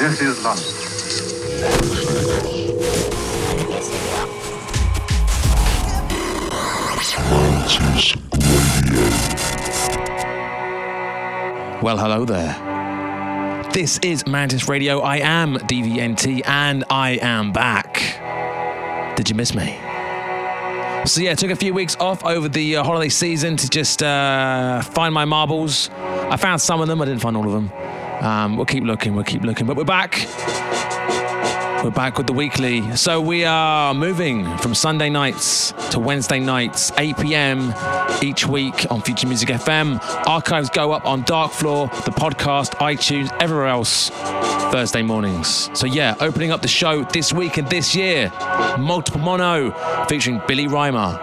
This is London. Well, hello there. This is Mantis Radio. I am DVNT and I am back. Did you miss me? So, yeah, took a few weeks off over the uh, holiday season to just uh, find my marbles. I found some of them, I didn't find all of them. Um, we'll keep looking, we'll keep looking, but we're back. We're back with the weekly. So we are moving from Sunday nights to Wednesday nights, 8 p.m. each week on Future Music FM. Archives go up on Dark Floor, the podcast, iTunes, everywhere else, Thursday mornings. So yeah, opening up the show this week and this year, Multiple Mono featuring Billy Rymer.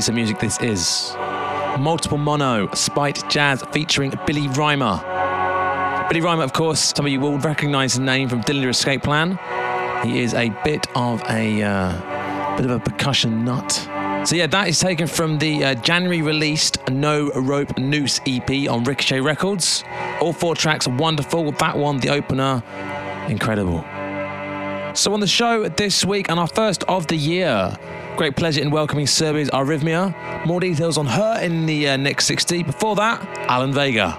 Piece of music this is. Multiple Mono, Spite Jazz featuring Billy Rymer. Billy Rymer, of course, some of you will recognize the name from Dillinger Escape Plan. He is a bit of a uh, bit of a percussion nut. So yeah, that is taken from the uh, January released No Rope Noose EP on Ricochet Records. All four tracks are wonderful. That one, the opener, incredible. So on the show this week and our first of the year, great pleasure in welcoming Serbia's Arrhythmia. More details on her in the uh, next 60. Before that, Alan Vega.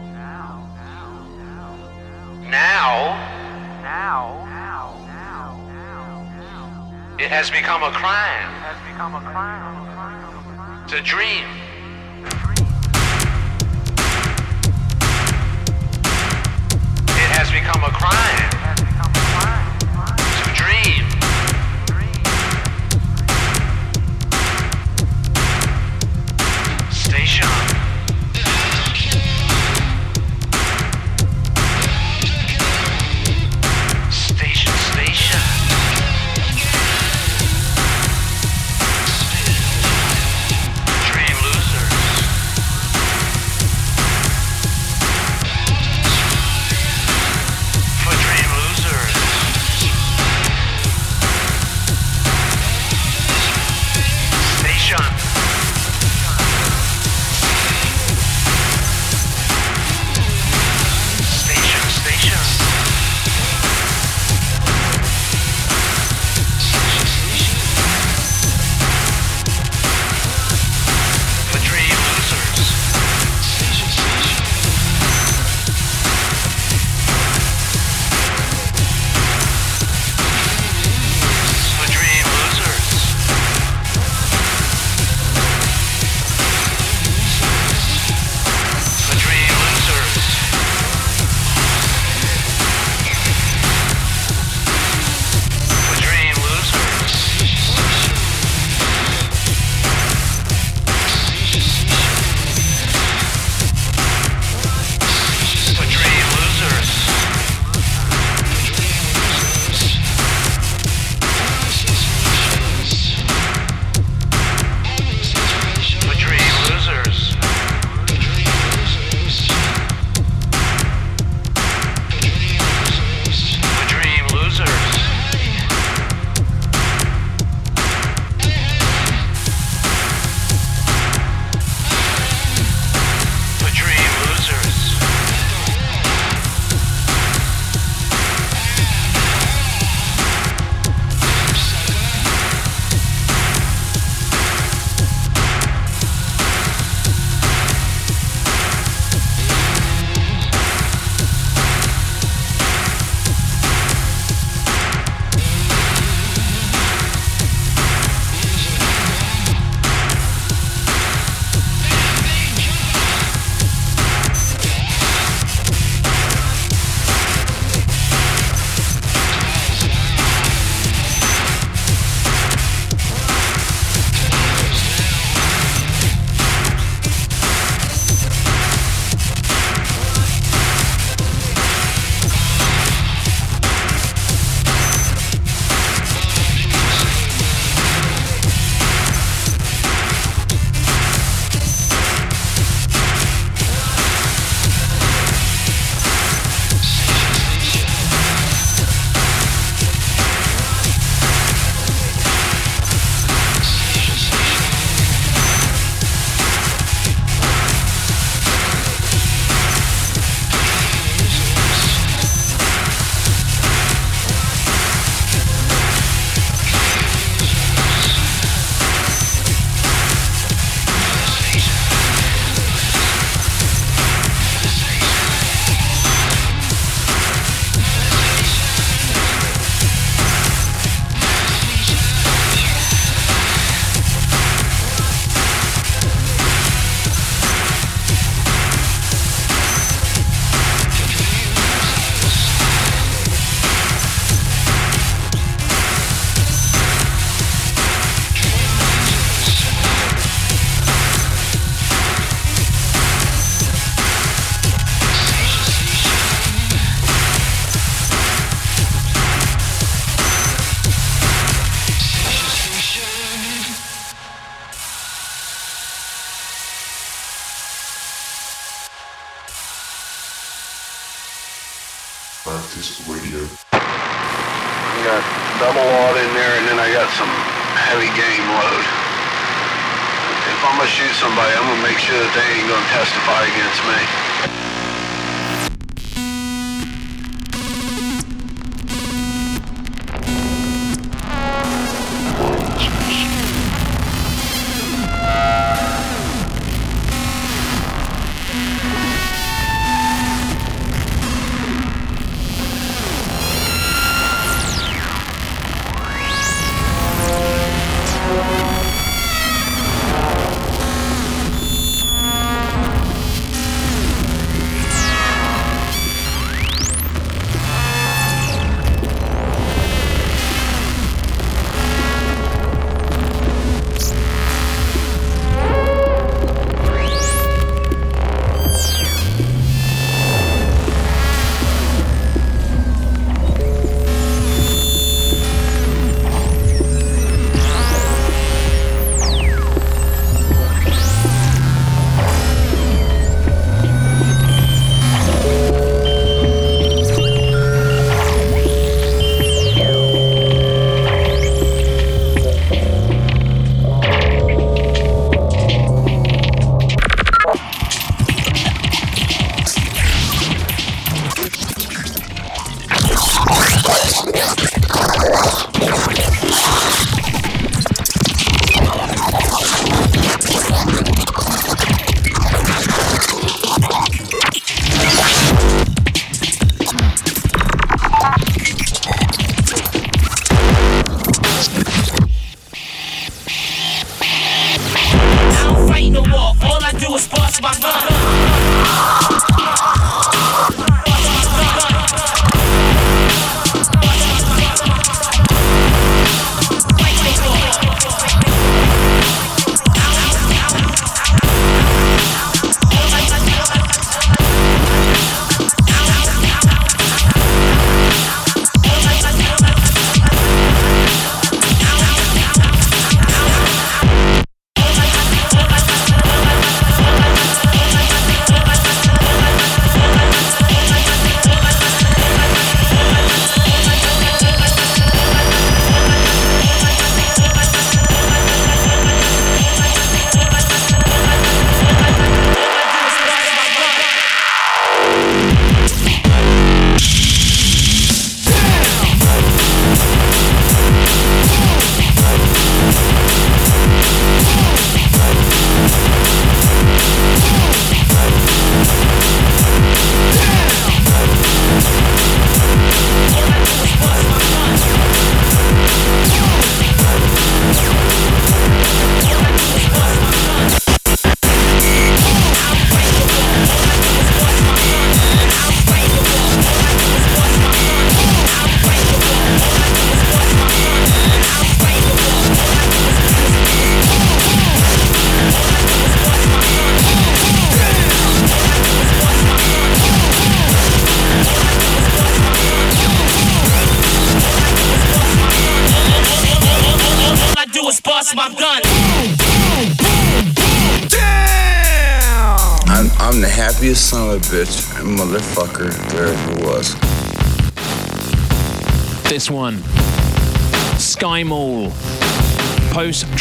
Now, now, now, now, now, it has become a crime. It has become a crime. It's a dream. It has become a crime.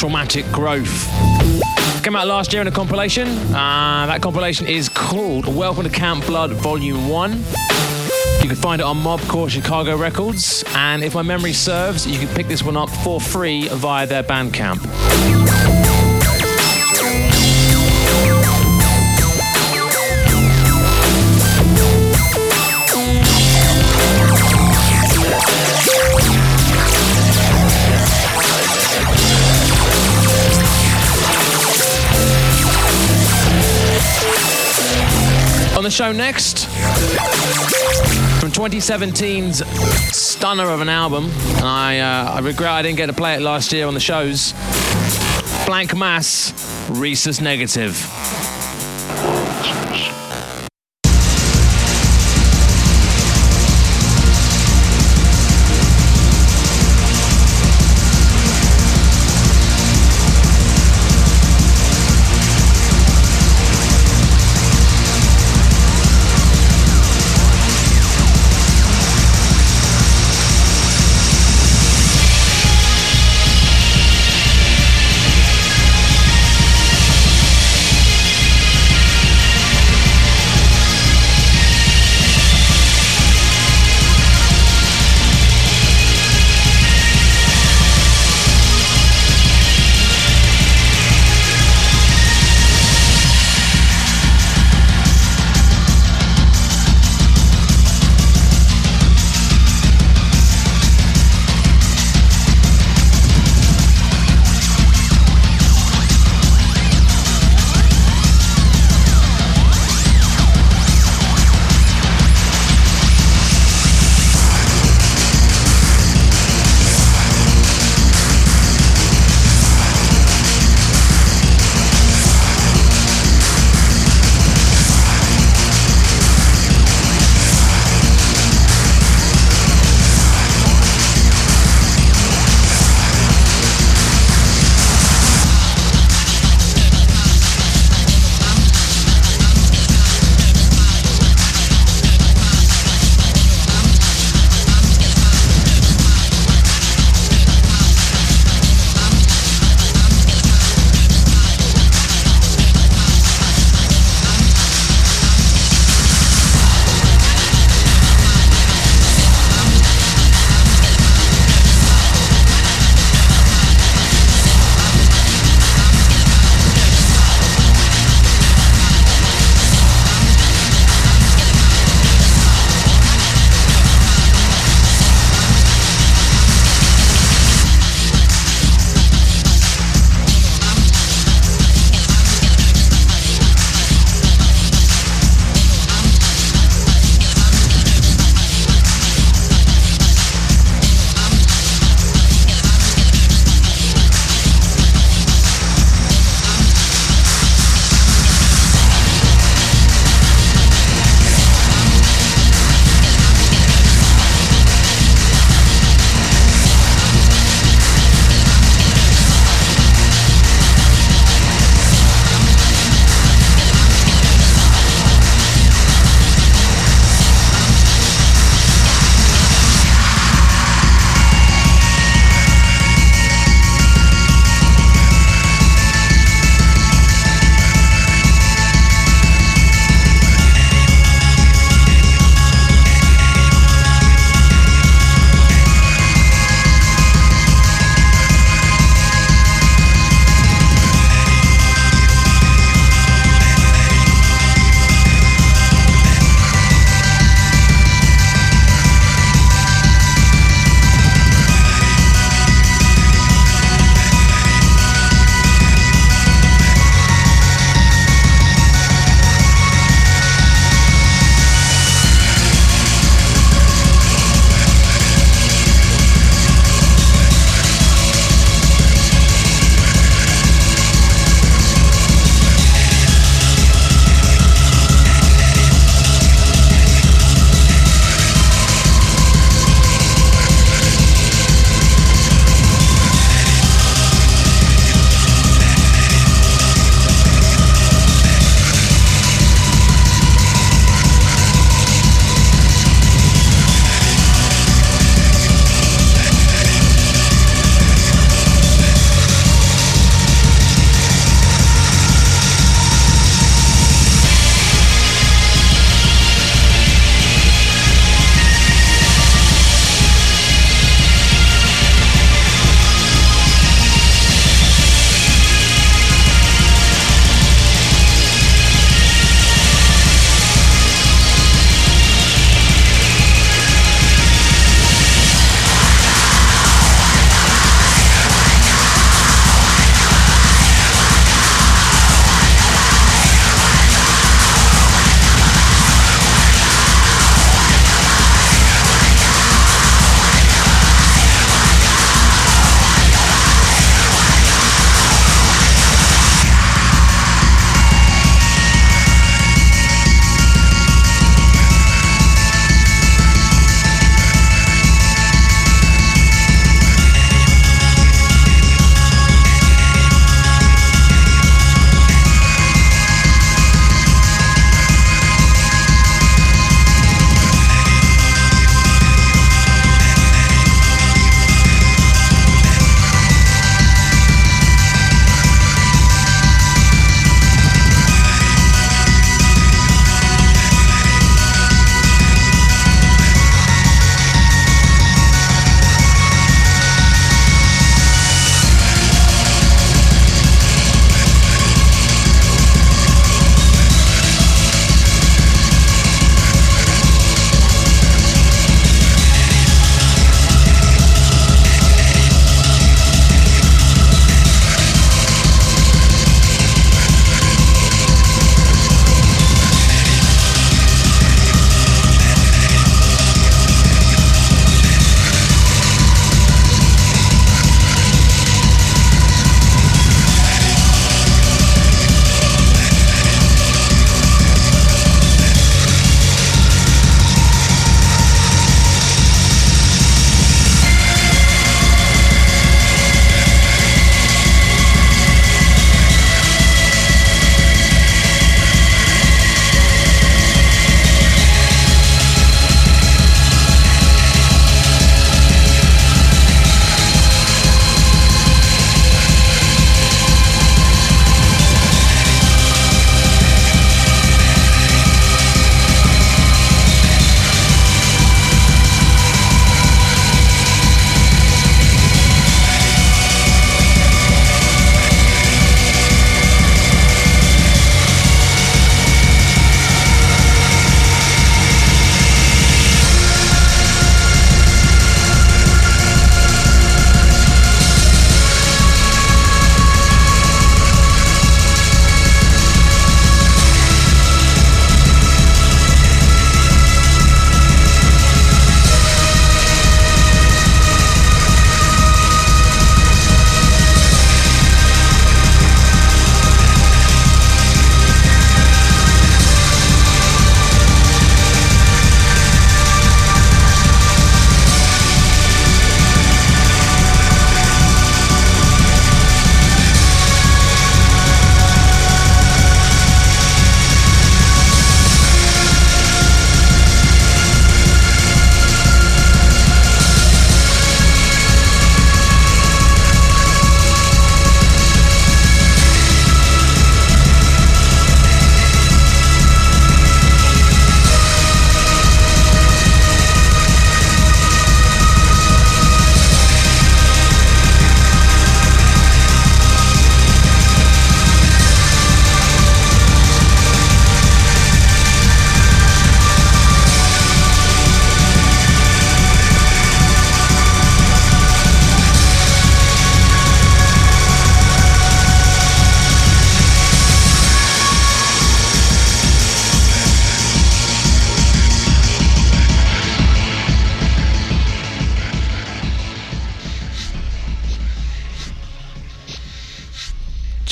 Traumatic Growth. Came out last year in a compilation. Uh, that compilation is called Welcome to Camp Blood Volume 1. You can find it on Mobcore Chicago Records, and if my memory serves, you can pick this one up for free via their Bandcamp. The show next, from 2017's stunner of an album, and I, uh, I regret I didn't get to play it last year on the shows. Blanck Mass, Rhesus Negative.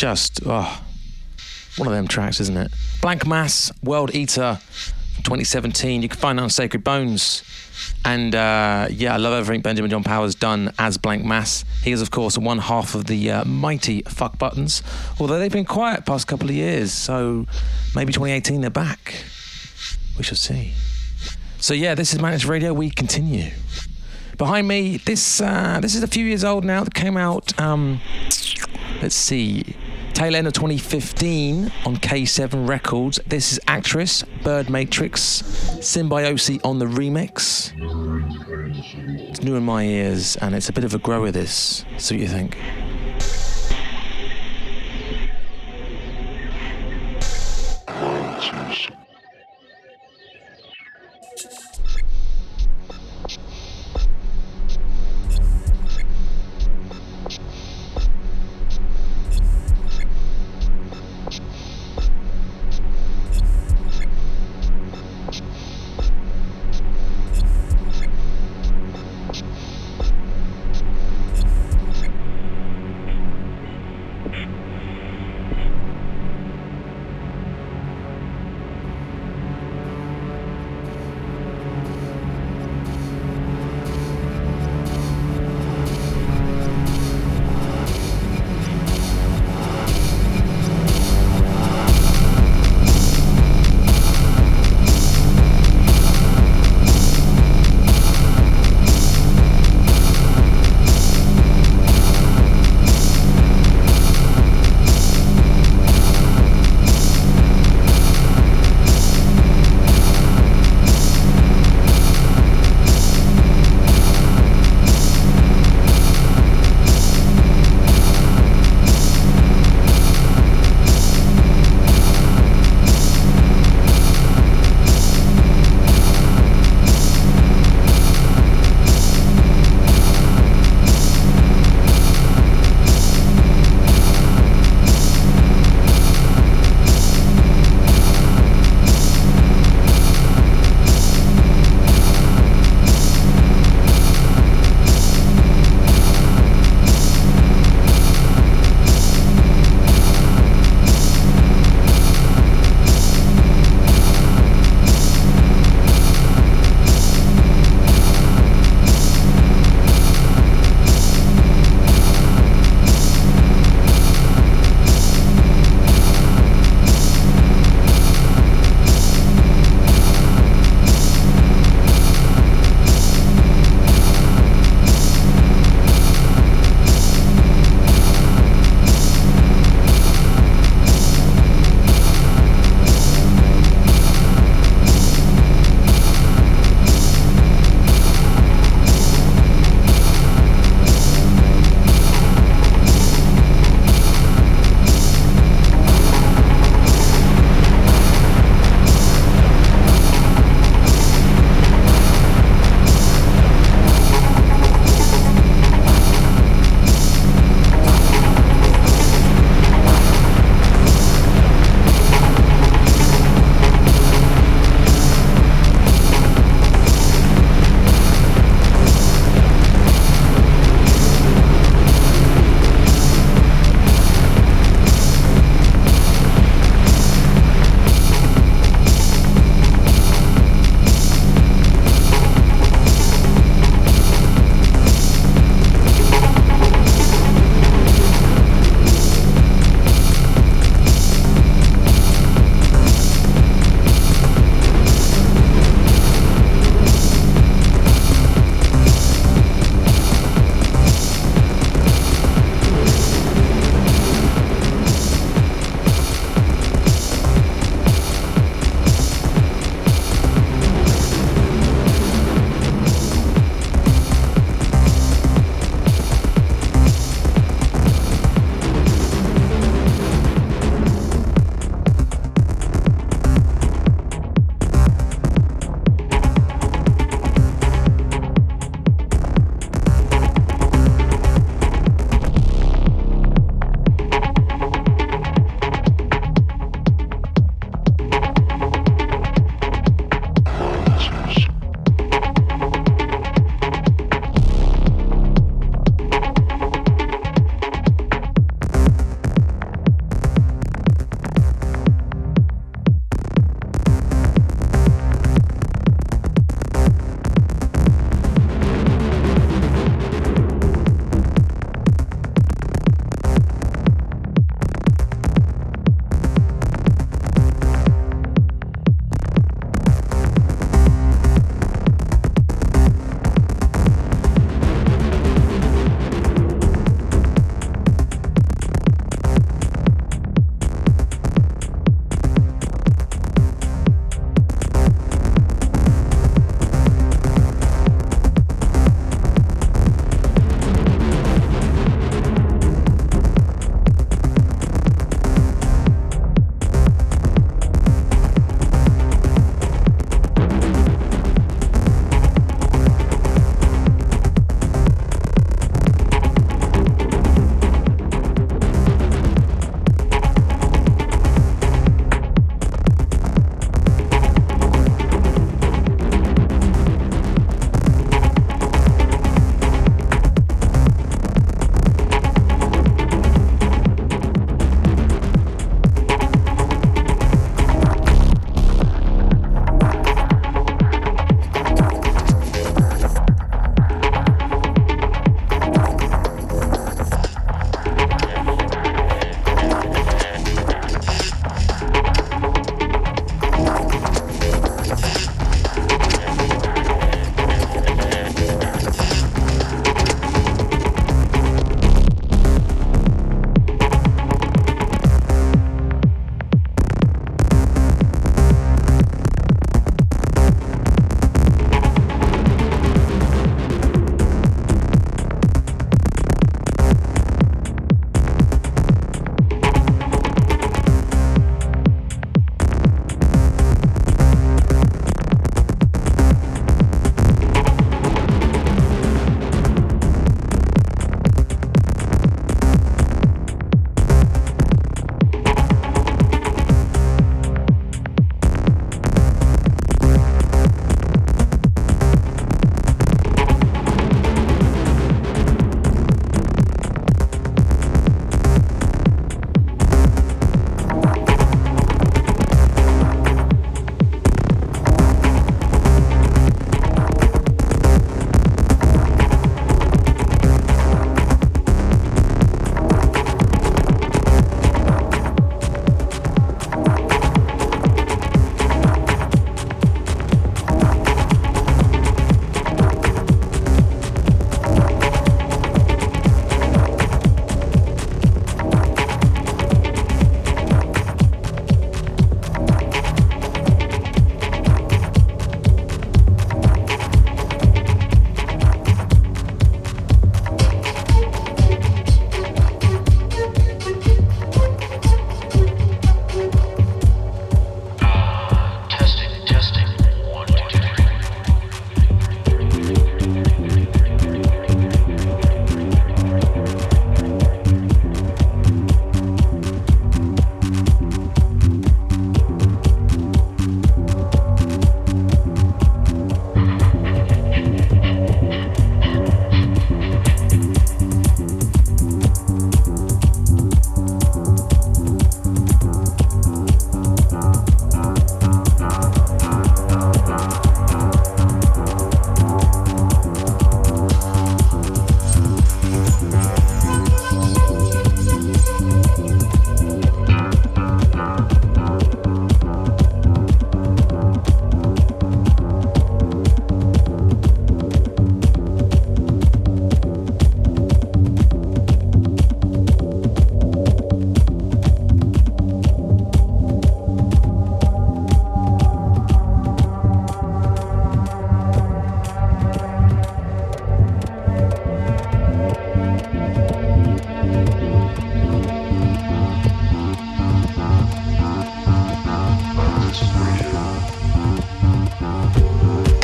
Just oh, one of them tracks, isn't it? Blanck Mass, World Eater, 2017. You can find that on Sacred Bones. And uh, yeah, I love everything Benjamin John Powers done as Blanck Mass. He is, of course, one half of the uh, mighty Fuck Buttons, although they've been quiet past couple of years. So maybe 2018 they're back. We shall see. So yeah, this is Mantis Radio. We continue. Behind me, this uh, this is a few years old now. That came out. Um, let's see, tail end of 2015 on K7 Records. This is Actress, Bird Matrix, Symbiosis on the remix. It's new in my ears, and it's a bit of a grower. This. So what you think?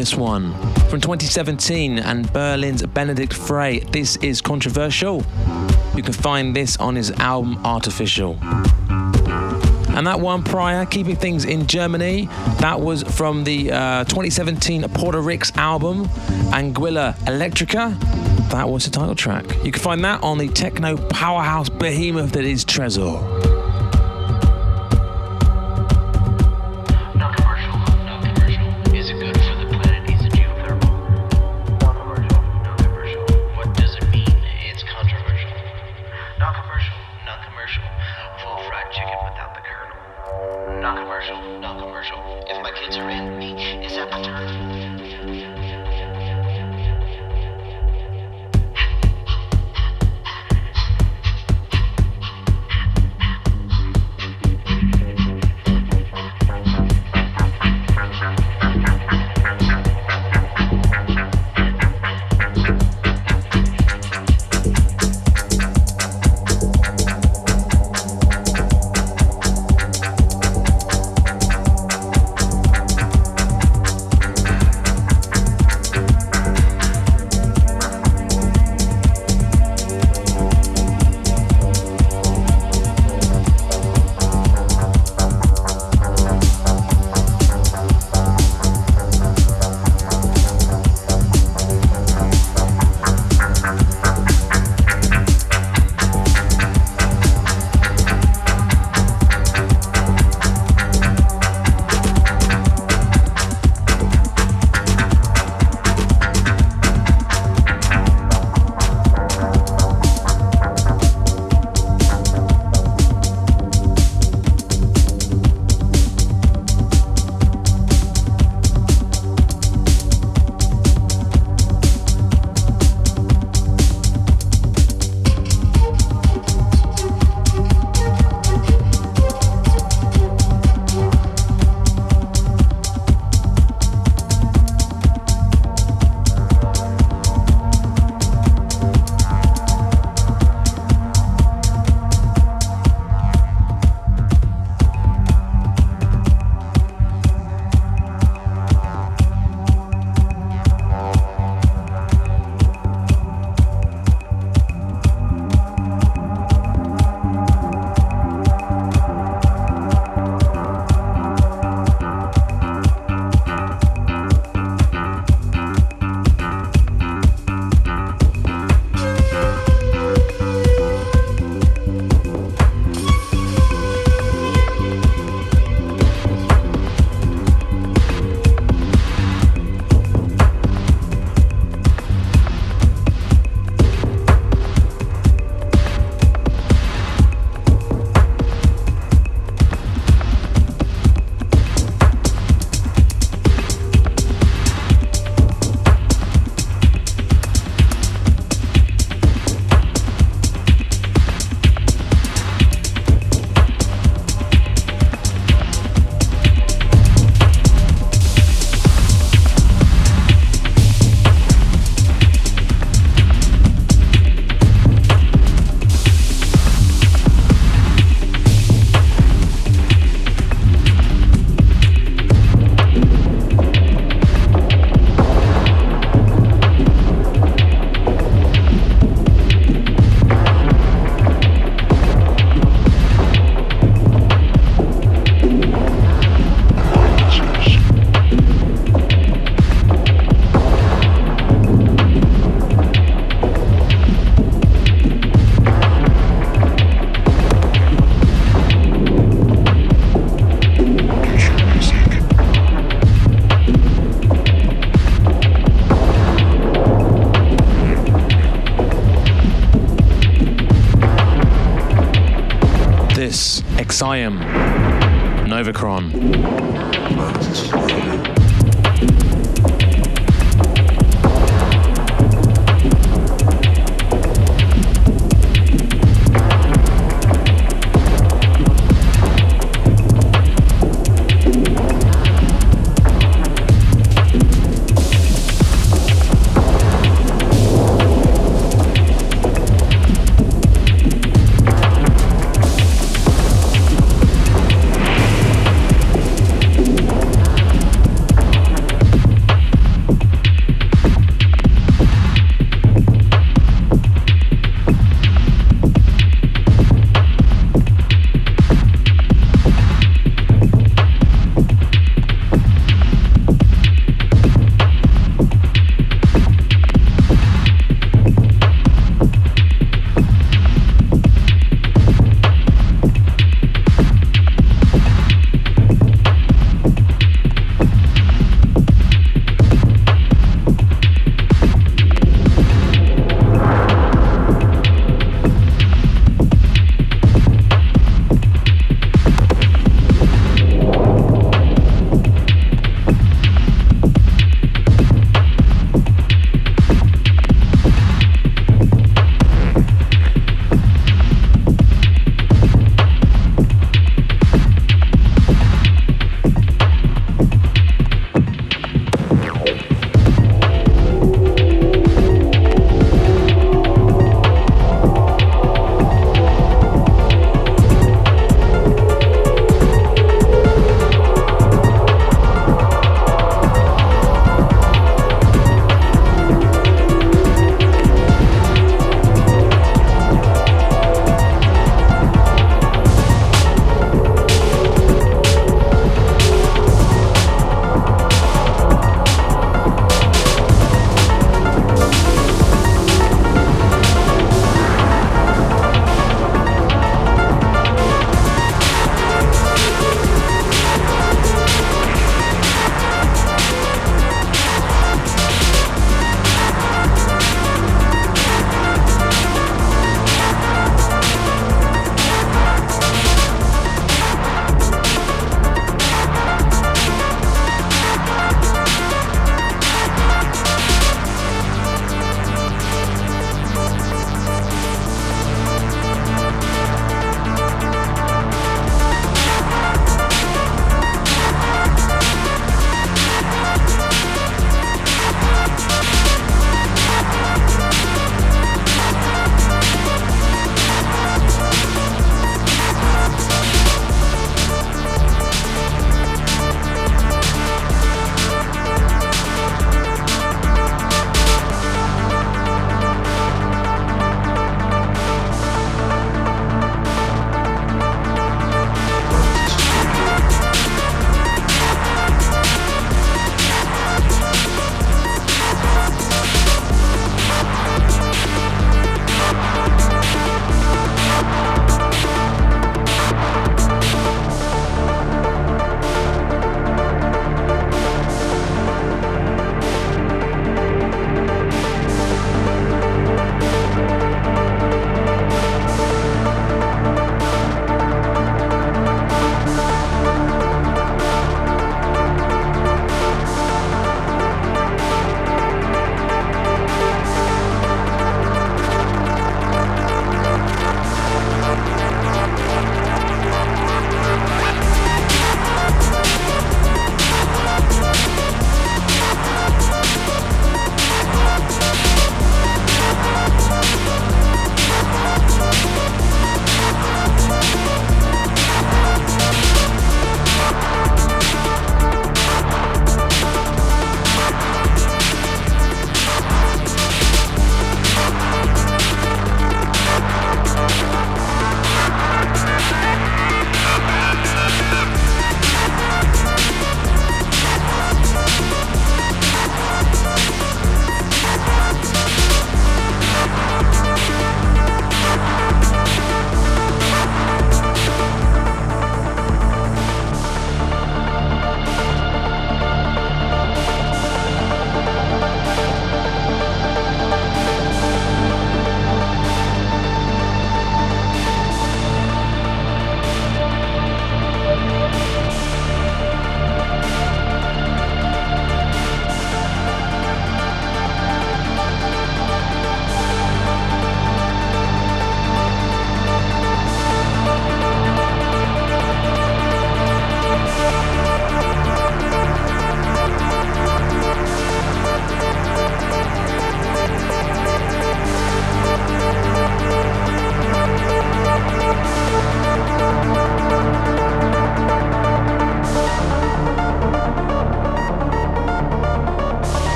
This one from 2017 and Berlin's Benedikt Frey. This is controversial. You can find this on his album Artificial. And that one prior, keeping things in Germany, that was from the uh, 2017 Porter Ricks album, Anguilla Electrica. That was the title track. You can find that on the techno powerhouse behemoth that is Tresor. Siam, Novacron.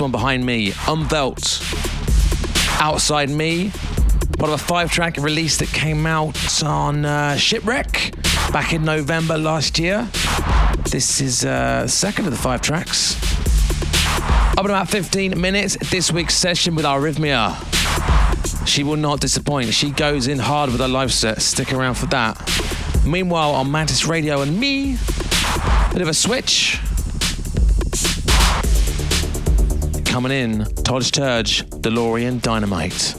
One behind me, Umwelt. Outside Me, part of a five track release that came out on uh, Shipwrec back in November last year. This is uh, second of the five tracks. Up in about 15 minutes, this week's session with Arrhythmia. She will not disappoint. She goes in hard with her live set. Stick around for that. Meanwhile, on Mantis Radio and me, bit of a switch. Coming in, Todd Terje, DeLorean Dynamite.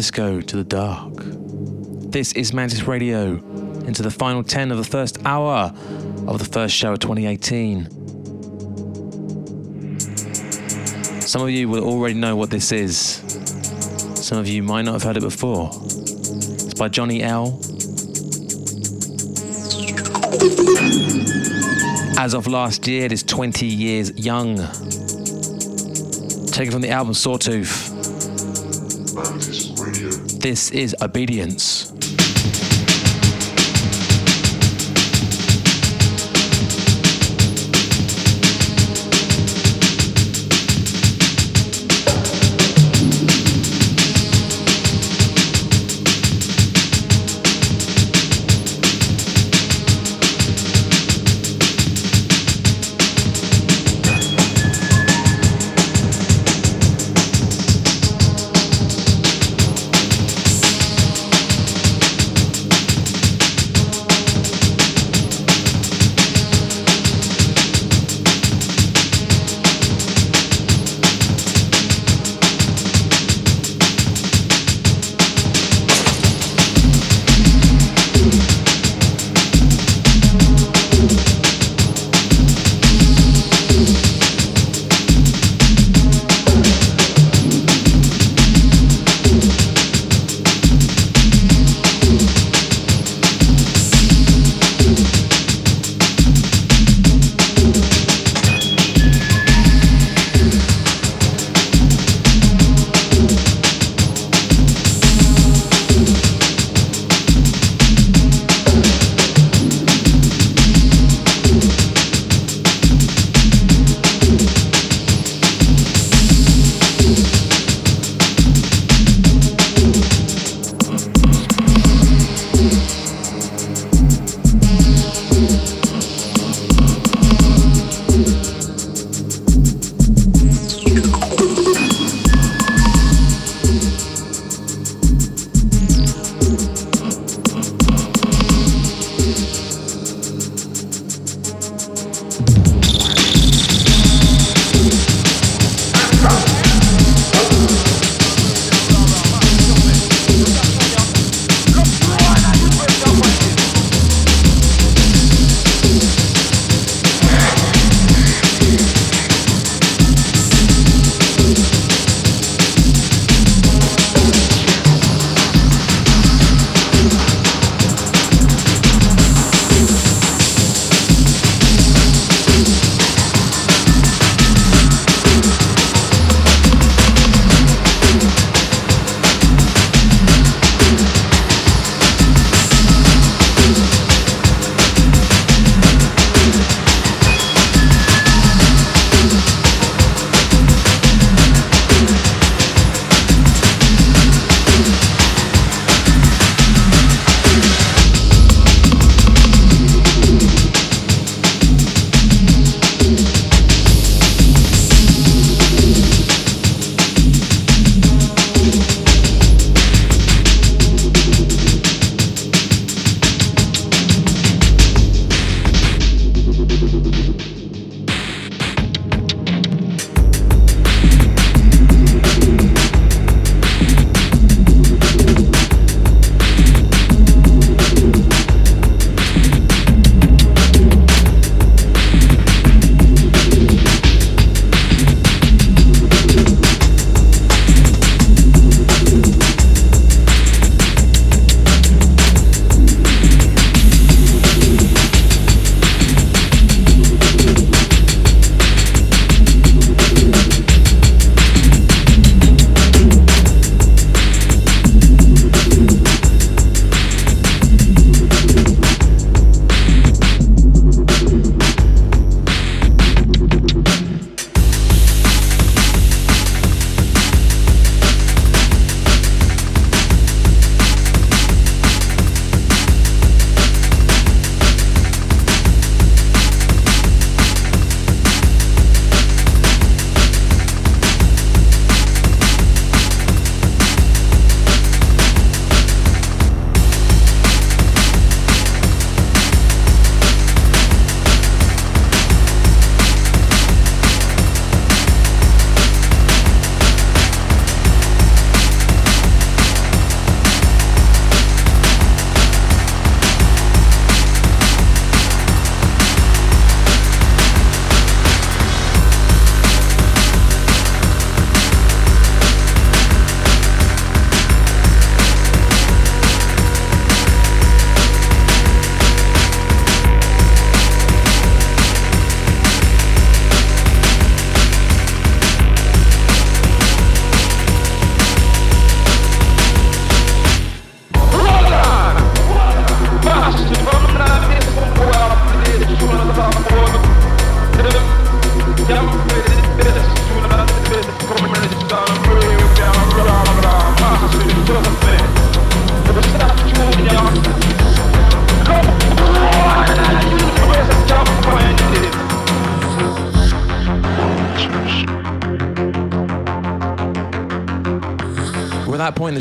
Disco to the dark. This is Mantis Radio into the final 10 of the first hour of the first show of 2018. Some of you will already know what this is. Some of you might not have heard it before. It's by Jonny L. As of last year, it is 20 years young. Taken from the album Sawtooth. This is Obedience.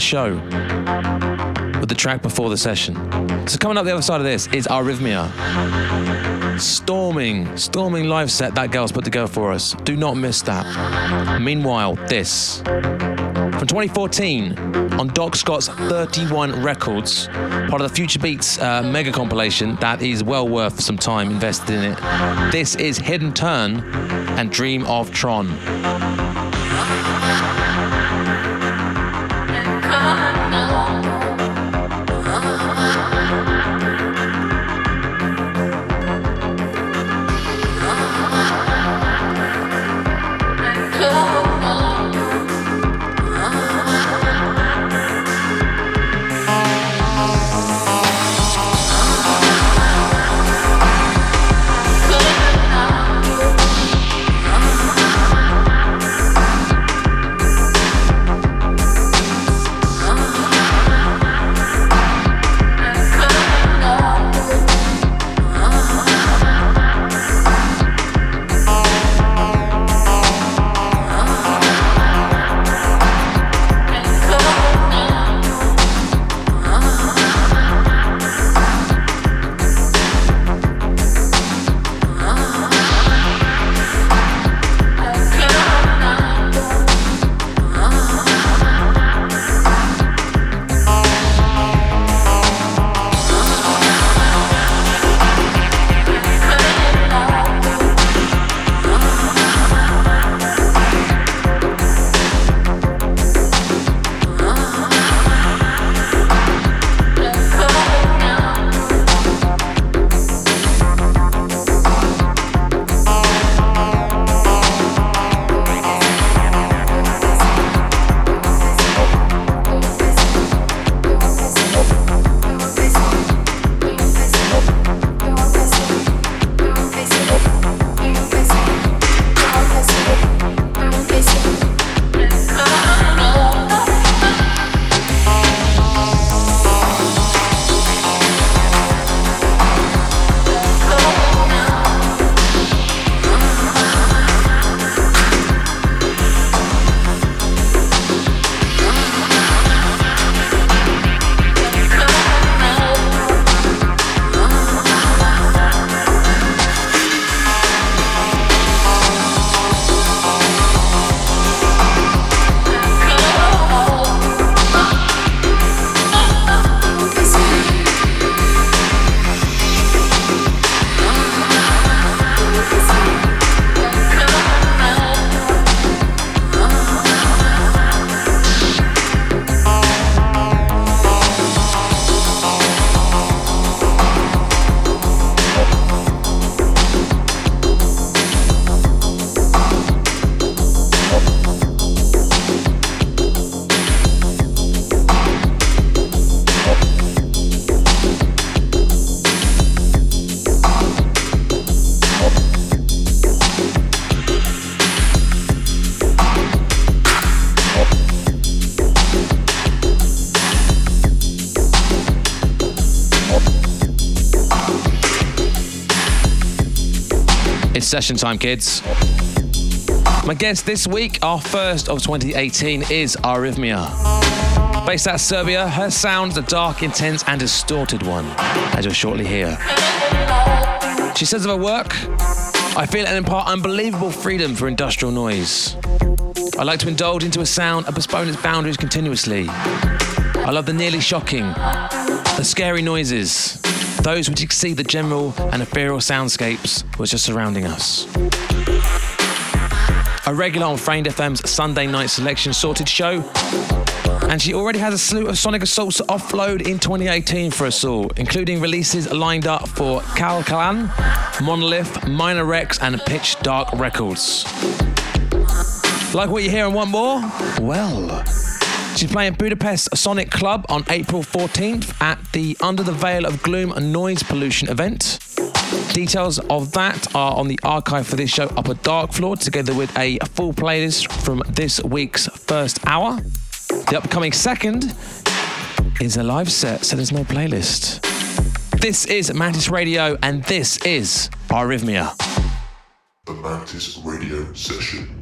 Show with the track before the session. So coming up the other side of this is Arrhythmia. Storming, storming live set that girl's put together for us. Do not miss that. Meanwhile, this. From 2014 on Doc Scott's 31 Records, part of the Future Beats uh, mega compilation that is well worth some time invested in it. This is Hidden Turn and Dream of Tron. Session time, kids. My guest this week, our first of 2018, is Arrhythmia. Based out of Serbia, her sound is a dark, intense, and distorted one, as you'll shortly hear. She says of her work, I feel and impart unbelievable freedom for industrial noise. I like to indulge into a sound and postpone its boundaries continuously. I love the nearly shocking, the scary noises, those which exceed the general and ethereal soundscapes which are surrounding us. A regular on Framed FM's Sunday night selection sorted show, and she already has a slew of Sonic Assaults to offload in 2018 for us all, including releases lined up for Cal Kalan, Monolith, Minor Rex, and Pitch Dark Records. Like what you hear and want more? Well, She's playing Budapest Sonic Club on April 14th at the Under the Veil of Gloom and Noise Pollution event. Details of that are on the archive for this show up at Dark Floor, together with a full playlist from this week's first hour. The upcoming second is a live set, so there's no playlist. This is Mantis Radio, and this is Arrhythmia. The Mantis Radio Session.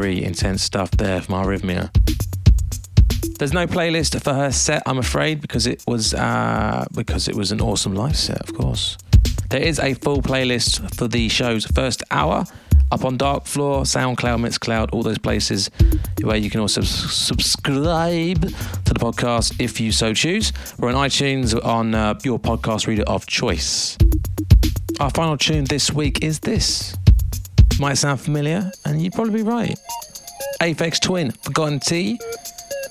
Very intense stuff there from Arrhythmia. There's no playlist for her set, I'm afraid, because it was uh, because it was an awesome live set, of course. There is a full playlist for the show's first hour up on Dark Floor, SoundCloud, Mixcloud, all those places where you can also subscribe to the podcast if you so choose. We're on iTunes on uh, your podcast reader of choice. Our final tune this week is this. Might sound familiar, and you'd probably be right. Aphex Twin, Forgotten Tea.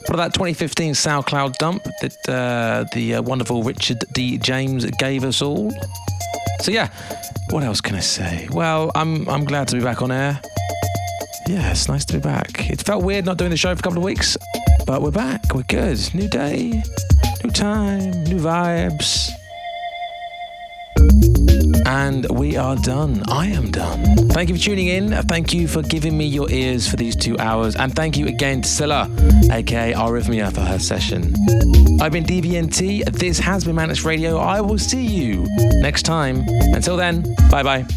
What about that 2015 SoundCloud dump that uh, the uh, wonderful Richard D. James gave us all? So yeah, what else can I say? Well, I'm I'm glad to be back on air. Yeah, it's nice to be back. It felt weird not doing the show for a couple of weeks, but we're back. We're good. New day, new time, new vibes. And we are done. I am done. Thank you for tuning in. Thank you for giving me your ears for these two hours. And thank you again to Scylla, aka Arrhythmia, for her session. I've been DVNT. This has been Mantis Radio. I will see you next time. Until then, bye bye.